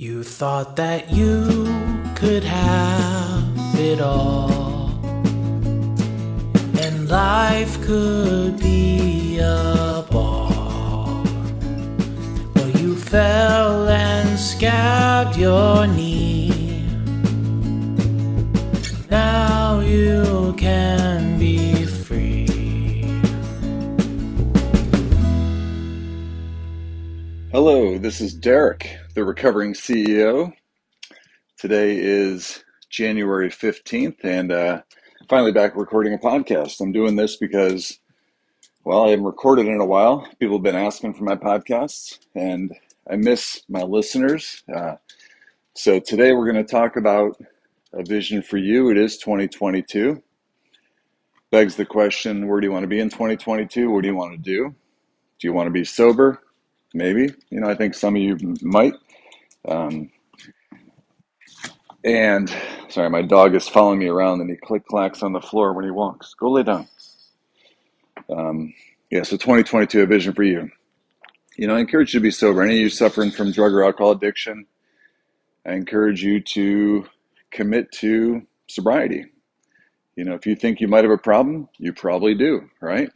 You thought that you could have it all, and life could be a ball. Well, you fell and scabbed your knee. Now you can be free. Hello, this is Derek, the recovering CEO. Today is January 15th, and uh, finally back recording a podcast. I'm doing this because, well, I haven't recorded in a while. People have been asking for my podcasts, and I miss my listeners. Uh, so today we're going to talk about a vision for you. It is 2022. Begs the question where do you want to be in 2022? What do you want to do? Do you want to be sober? Maybe. You know, I think some of you might. Um, and sorry, my dog is following me around and he click clacks on the floor when he walks. Go lay down. Um, yeah, so 2022, a vision for you. You know, I encourage you to be sober. Any of you suffering from drug or alcohol addiction, I encourage you to commit to sobriety. You know, if you think you might have a problem, you probably do, right?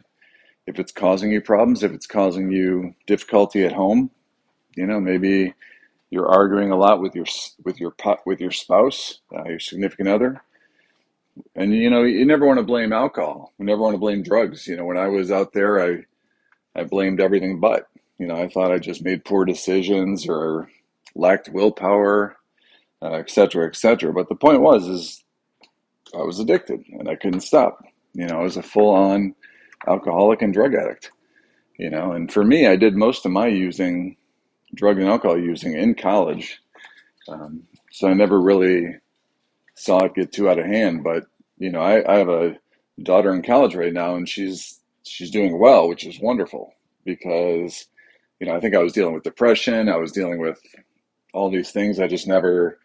If it's causing you problems, if it's causing you difficulty at home, you know, maybe you're arguing a lot with your with your with your spouse, uh, your significant other, and you know you never want to blame alcohol. You never want to blame drugs. You know, when I was out there, I I blamed everything but. You know, I thought I just made poor decisions or lacked willpower, uh, et cetera, et cetera. But the point was, is I was addicted and I couldn't stop. You know, I was a full on alcoholic and drug addict. You know, and for me, I did most of my using drug and alcohol using in college. Um, so I never really saw it get too out of hand. But you know, I, I have a daughter in college right now, and she's she's doing well, which is wonderful because you know I think I was dealing with depression, I was dealing with all these things. I just never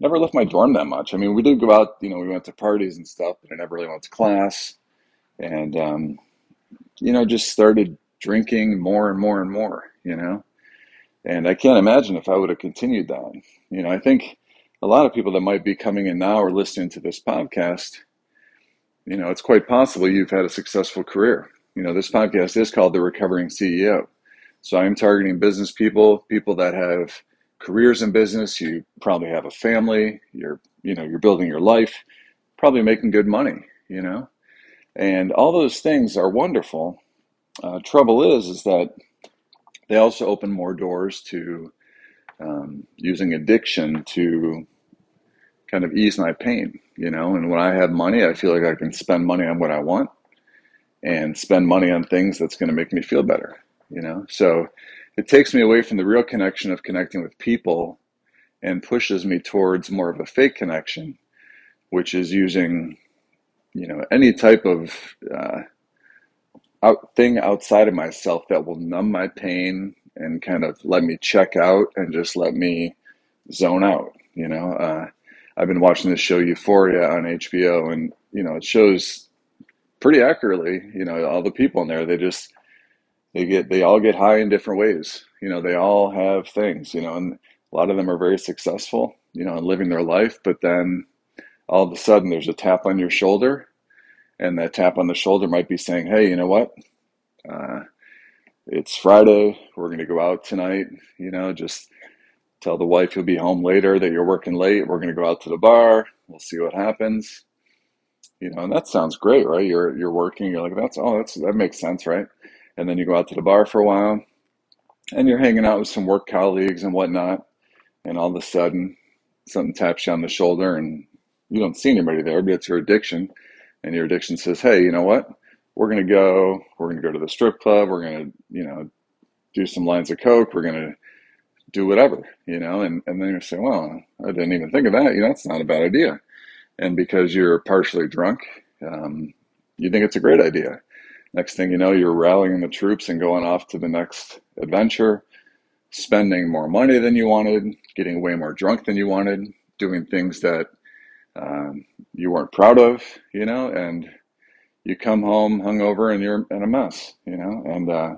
never left my dorm that much. I mean, we did go out, you know, we went to parties and stuff, but I never really went to class, and um, you know, just started drinking more and more and more. You know, and I can't imagine if I would have continued that. You know, I think a lot of people that might be coming in now or listening to this podcast, you know, it's quite possible you've had a successful career. You know, this podcast is called The Recovering CEO. So I'm targeting business people, people that have careers in business. You probably have a family. You're, you know, you're building your life, probably making good money, you know, and all those things are wonderful. Uh, trouble is, is that they also open more doors to um, using addiction to kind of ease my pain, you know. And when I have money, I feel like I can spend money on what I want and spend money on things that's going to make me feel better, you know. So it takes me away from the real connection of connecting with people and pushes me towards more of a fake connection, which is using, you know, any type of uh, out, thing outside of myself that will numb my pain and kind of let me check out and just let me zone out. You know, uh, I've been watching this show Euphoria on HBO, and you know, it shows pretty accurately. You know, all the people in there, they just they get they all get high in different ways. You know, they all have things. You know, and a lot of them are very successful. You know, in living their life, but then all of a sudden there's a tap on your shoulder and that tap on the shoulder might be saying, "Hey, you know what? Uh, it's Friday. We're going to go out tonight. You know, just tell the wife you'll be home later. That you're working late. We're going to go out to the bar. We'll see what happens. You know, and that sounds great, right? You're you're working. You're like, that's oh, that's that makes sense, right? And then you go out to the bar for a while, and you're hanging out with some work colleagues and whatnot. And all of a sudden, something taps you on the shoulder, and you don't see anybody there, but it's your addiction and your addiction says, hey, you know what? We're going to go, we're going to go to the strip club. We're going to, you know, do some lines of coke. We're going to do whatever, you know, and, and then you say, well, I didn't even think of that. You know, that's not a bad idea. And because you're partially drunk, um, you think it's a great idea. Next thing you know, you're rallying the troops and going off to the next adventure, spending more money than you wanted, getting way more drunk than you wanted, doing things that um, you weren't proud of, you know, and you come home hungover and you're in a mess, you know, and uh,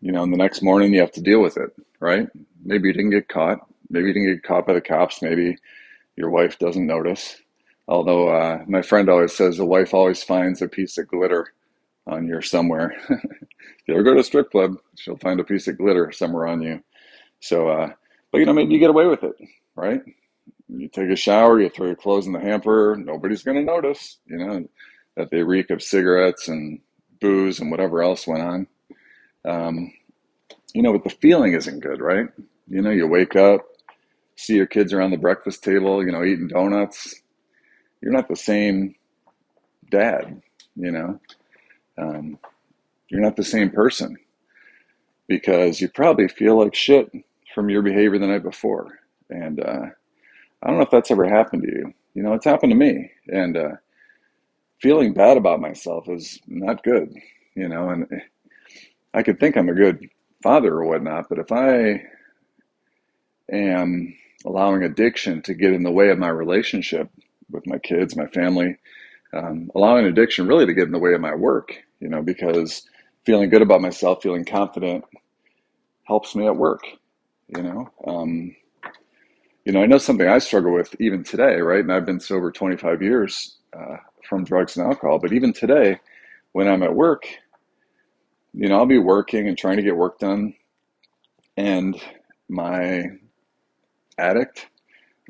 you know, and the next morning you have to deal with it, right? maybe you didn't get caught. Maybe you didn't get caught by the cops. Maybe your wife doesn't notice. Although uh, my friend always says the wife always finds a piece of glitter on you somewhere. if you ever go to a strip club, she'll find a piece of glitter somewhere on you. So, uh, but you know, maybe you get away with it, right? You take a shower, you throw your clothes in the hamper, nobody's going to notice, you know, that they reek of cigarettes and booze and whatever else went on. Um, you know, but the feeling isn't good, right? You know, you wake up, see your kids around the breakfast table, you know, eating donuts. You're not the same dad, you know. Um, you're not the same person because you probably feel like shit from your behavior the night before. And uh, I don't know if that's ever happened to you. You know, it's happened to me. And uh, feeling bad about myself is not good, you know. And I could think I'm a good father or whatnot, but if I am allowing addiction to get in the way of my relationship with my kids, my family, um, allowing addiction really to get in the way of my work, you know, because feeling good about myself, feeling confident helps me at work, you know. Um, you know, I know something I struggle with even today, right? And I've been sober 25 years uh, from drugs and alcohol, but even today, when I'm at work, you know, I'll be working and trying to get work done, and my addict,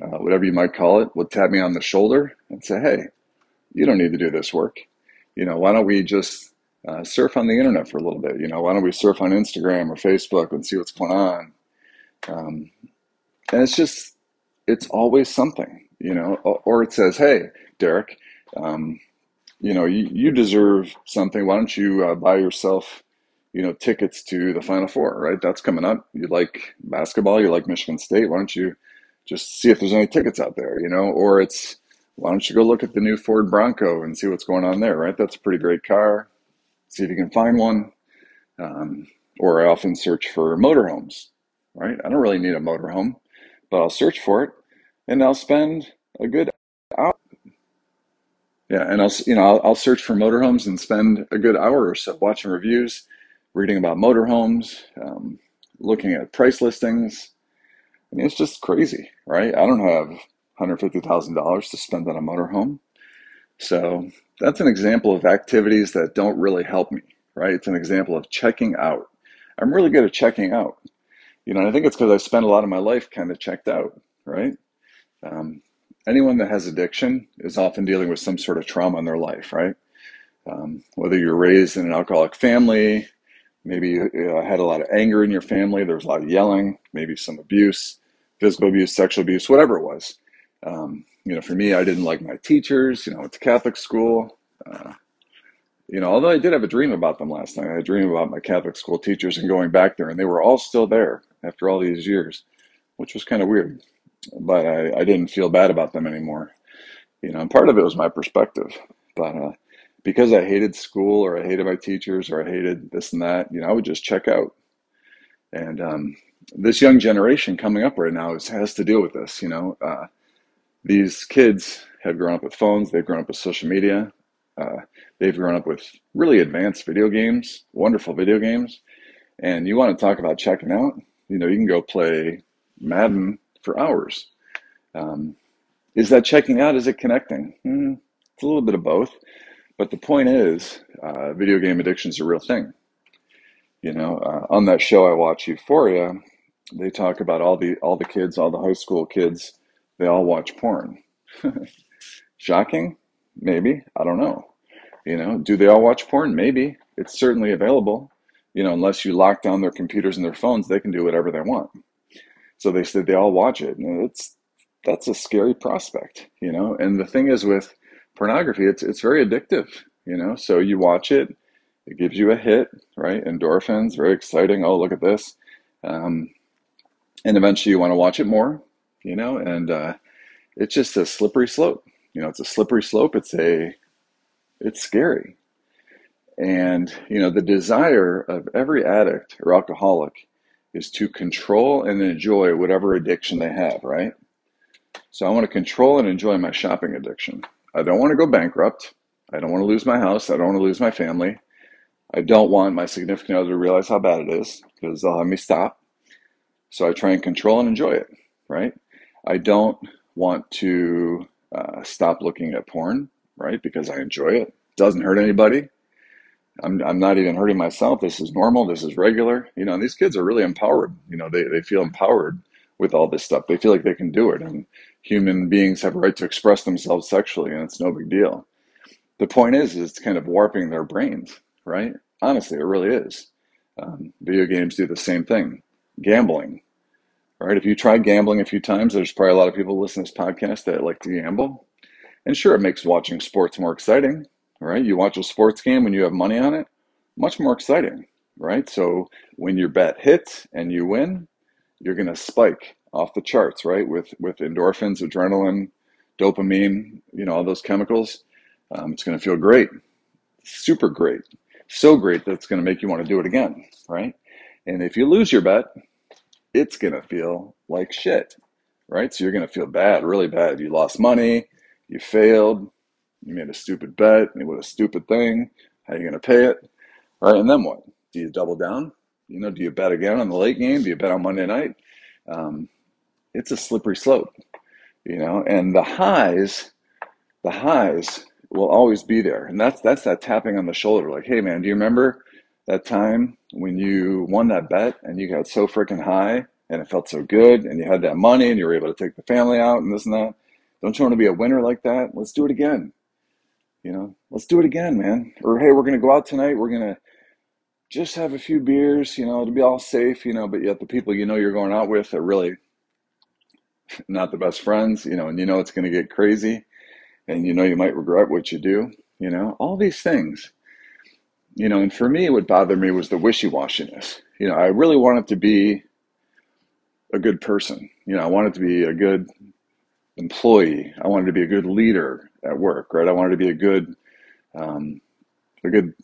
uh, whatever you might call it, will tap me on the shoulder and say, "Hey, you don't need to do this work. You know, why don't we just uh, surf on the internet for a little bit? You know, why don't we surf on Instagram or Facebook and see what's going on?" Um, and it's just, it's always something, you know, or it says, "Hey, Derek." Um, you know, you, you deserve something. Why don't you uh, buy yourself you know, tickets to the Final Four, right? That's coming up. You like basketball, you like Michigan State. Why don't you just see if there's any tickets out there, you know? Or it's, why don't you go look at the new Ford Bronco and see what's going on there, right? That's a pretty great car. See if you can find one. Um, or I often search for motorhomes, right? I don't really need a motorhome, but I'll search for it and I'll spend a good hour. Yeah, and I'll you know I'll, I'll search for motorhomes and spend a good hour or so watching reviews reading about motorhomes, um, looking at price listings. I mean, it's just crazy, right? I don't have $150,000 to spend on a motorhome. So that's an example of activities that don't really help me, right? It's an example of checking out. I'm really good at checking out. You know, I think it's because I spent a lot of my life kind of checked out, right? Um, anyone that has addiction is often dealing with some sort of trauma in their life, right? Um, whether you're raised in an alcoholic family, Maybe you uh, had a lot of anger in your family. There was a lot of yelling, maybe some abuse, physical abuse, sexual abuse, whatever it was. Um, you know, for me, I didn't like my teachers. You know, went to Catholic school. Uh, you know, although I did have a dream about them last night. I had a dream about my Catholic school teachers and going back there, and they were all still there after all these years, which was kind of weird. But I, I didn't feel bad about them anymore. You know, and part of it was my perspective. But uh, because I hated school or I hated my teachers or I hated this and that, you know, I would just check out. And um, this young generation coming up right now is, has to deal with this. You know, uh, these kids have grown up with phones, they've grown up with social media, uh, they've grown up with really advanced video games, wonderful video games. And you want to talk about checking out? You know, you can go play Madden for hours. Um, is that checking out? Is it connecting? Mm, it's a little bit of both. But the point is, uh, video game addiction is a real thing. You know, uh, on that show I watch, Euphoria, they talk about all the all the kids, all the high school kids, they all watch porn. Shocking? Maybe. I don't know. You know, do they all watch porn? Maybe. It's certainly available. You know, unless you lock down their computers and their phones, they can do whatever they want. So they said they all watch it. And it's that's a scary prospect, you know. And the thing is with pornography, it's it's very addictive, you know. So you watch it, it gives you a hit, right? Endorphins, very exciting. Oh, look at this, um, and eventually you want to watch it more, you know. And uh, it's just a slippery slope. You know, it's a slippery slope. It's a, it's scary, and you know the desire of every addict or alcoholic is to control and enjoy whatever addiction they have, right? So I want to control and enjoy my shopping addiction. I don't want to go bankrupt. I don't want to lose my house. I don't want to lose my family. I don't want my significant other to realize how bad it is because they'll have me stop. So I try and control and enjoy it, right? I don't want to uh, stop looking at porn, right? Because I enjoy it. Doesn't hurt anybody. I'm, I'm not even hurting myself. This is normal. This is regular. You know, these kids are really empowered. You know, they, they feel empowered with all this stuff. They feel like they can do it. And human beings have a right to express themselves sexually, and it's no big deal. The point is, is it's kind of warping their brains, right? Honestly, it really is. Um, video games do the same thing. Gambling, right? If you try gambling a few times, there's probably a lot of people listening to this podcast that like to gamble. And sure, it makes watching sports more exciting, right? You watch a sports game when you have money on it, much more exciting, right? So when your bet hits and you win, you're going to spike off the charts, right? With with endorphins, adrenaline, dopamine, you know, all those chemicals. Um, it's going to feel great, super great, so great that it's going to make you want to do it again, right? And if you lose your bet, it's going to feel like shit, right? So you're going to feel bad, really bad. You lost money, you failed, you made a stupid bet, it was a stupid thing. How are you going to pay it? Right? And then what? Do you double down? You know, do you bet again on the late game? Do you bet on Monday night? Um, it's a slippery slope, you know, and the highs, the highs will always be there. And that's, that's that tapping on the shoulder. Like, Hey man, do you remember that time when you won that bet and you got so freaking high and it felt so good and you had that money and you were able to take the family out and this and that? Don't you want to be a winner like that? Let's do it again. You know, let's do it again, man. Or hey, we're gonna go out tonight. We're gonna just have a few beers, you know, to be all safe, you know, but yet the people you know you're going out with are really not the best friends, you know, and you know it's gonna get crazy and you know you might regret what you do, you know, all these things. You know, and for me what bothered me was the wishy-washiness. You know, I really wanted to be a good person. You know, I wanted to be a good employee. I wanted to be a good leader at work, right? I wanted to be a good, um, a good,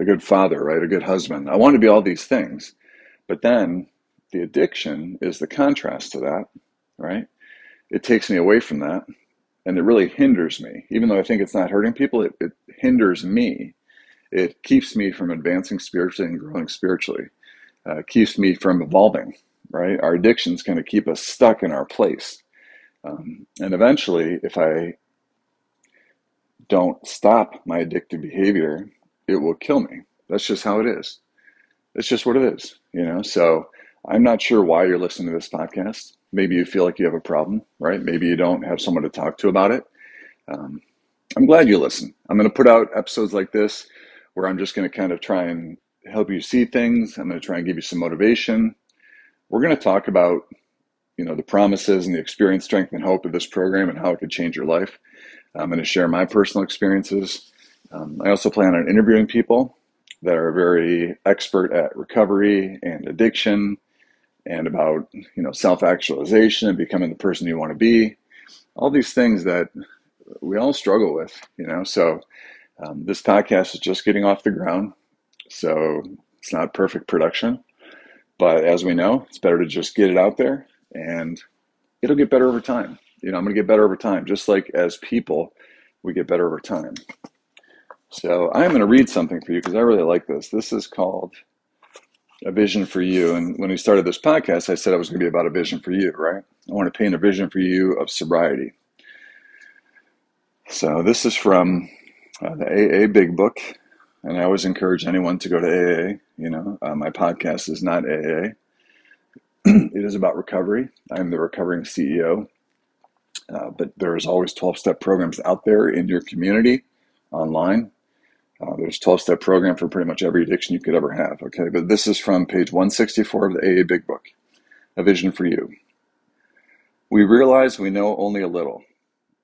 a good father, right? A good husband. I wanted to be all these things, but then the addiction is the contrast to that, right? It takes me away from that, and it really hinders me. Even though I think it's not hurting people, it, it hinders me. It keeps me from advancing spiritually and growing spiritually. Uh, keeps me from evolving, right? Our addictions kind of keep us stuck in our place um, and eventually, if I don't stop my addictive behavior, it will kill me. That's just how it is. It's just what it is, you know? So I'm not sure why you're listening to this podcast. Maybe you feel like you have a problem, right? Maybe you don't have someone to talk to about it. Um, I'm glad you listen. I'm going to put out episodes like this where I'm just going to kind of try and help you see things. I'm going to try and give you some motivation. We're going to talk about you know the promises and the experience, strength, and hope of this program and how it could change your life. I'm going to share my personal experiences. Um, I also plan on interviewing people that are very expert at recovery and addiction and about you know self-actualization and becoming the person you want to be all these things that we all struggle with you know so um, this podcast is just getting off the ground so it's not perfect production but as we know it's better to just get it out there and it'll get better over time. You know, I'm going to get better over time, just like as people, we get better over time. So I'm going to read something for you because I really like this. This is called A Vision for You. And when we started this podcast, I said I was going to be about a vision for you, right? I want to paint a vision for you of sobriety. So this is from uh, the AA Big Book. And I always encourage anyone to go to AA. You know, uh, my podcast is not AA. it is about recovery. I'm the recovering CEO. Uh, but there's always 12 step programs out there in your community online. Uh, there's 12 step program for pretty much every addiction you could ever have. Okay. But this is from page 164 of the AA Big Book A Vision for You. We realize we know only a little.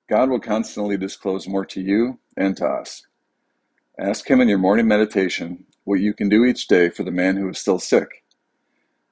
God will constantly disclose more to you and to us. Ask Him in your morning meditation what you can do each day for the man who is still sick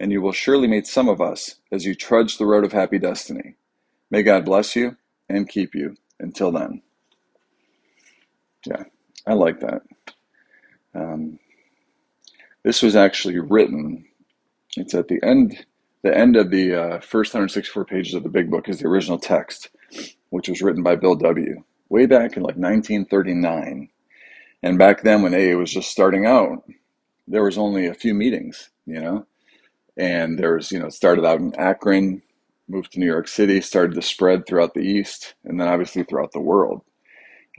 and you will surely meet some of us as you trudge the road of happy destiny. May God bless you and keep you. Until then. Yeah, I like that. Um, this was actually written. It's at the end. The end of the uh, first 164 pages of the Big Book is the original text, which was written by Bill W. way back in like 1939. And back then, when AA was just starting out, there was only a few meetings, you know, and there was, you know, started out in Akron, moved to New York City, started to spread throughout the East, and then obviously throughout the world.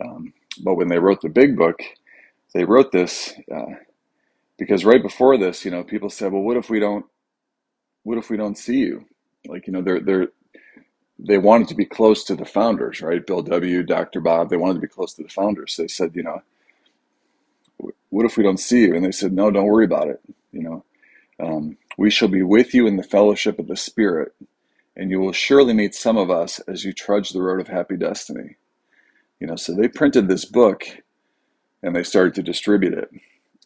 Um, but when they wrote the Big Book, they wrote this uh, because right before this, you know, people said, "Well, what if we don't? What if we don't see you?" Like, you know, they're they're they wanted to be close to the founders, right? Bill W., Dr. Bob, they wanted to be close to the founders. They said, you know, what if we don't see you? And they said, no, don't worry about it. You know, um, we shall be with you in the fellowship of the Spirit, and you will surely meet some of us as you trudge the road of happy destiny. You know, so they printed this book and they started to distribute it.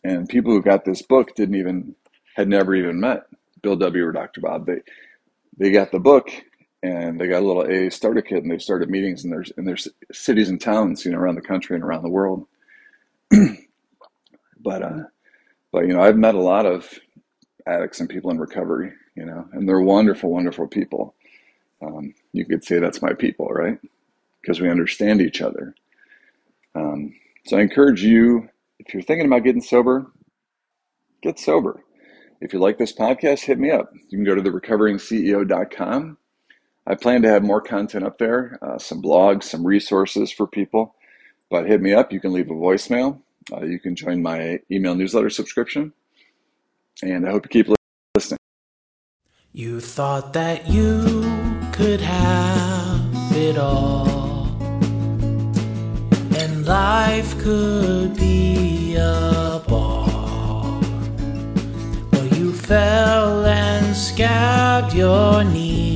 And people who got this book didn't even had never even met Bill W. or Dr. Bob. They they got the book and they got a little A starter kit and they started meetings in their in their cities and towns, you know, around the country and around the world. but uh, but you know, I've met a lot of addicts and people in recovery, you know, and they're wonderful, wonderful people. Um, you could say that's my people, right? Because we understand each other. Um, so I encourage you, if you're thinking about getting sober, get sober. If you like this podcast, hit me up. You can go to therecoveringceo.com I plan to have more content up there, uh, some blogs, some resources for people. But hit me up. You can leave a voicemail. Uh, you can join my email newsletter subscription. And I hope you keep listening. You thought that you could have it all, and life could be a ball. Well, you fell and scabbed your knee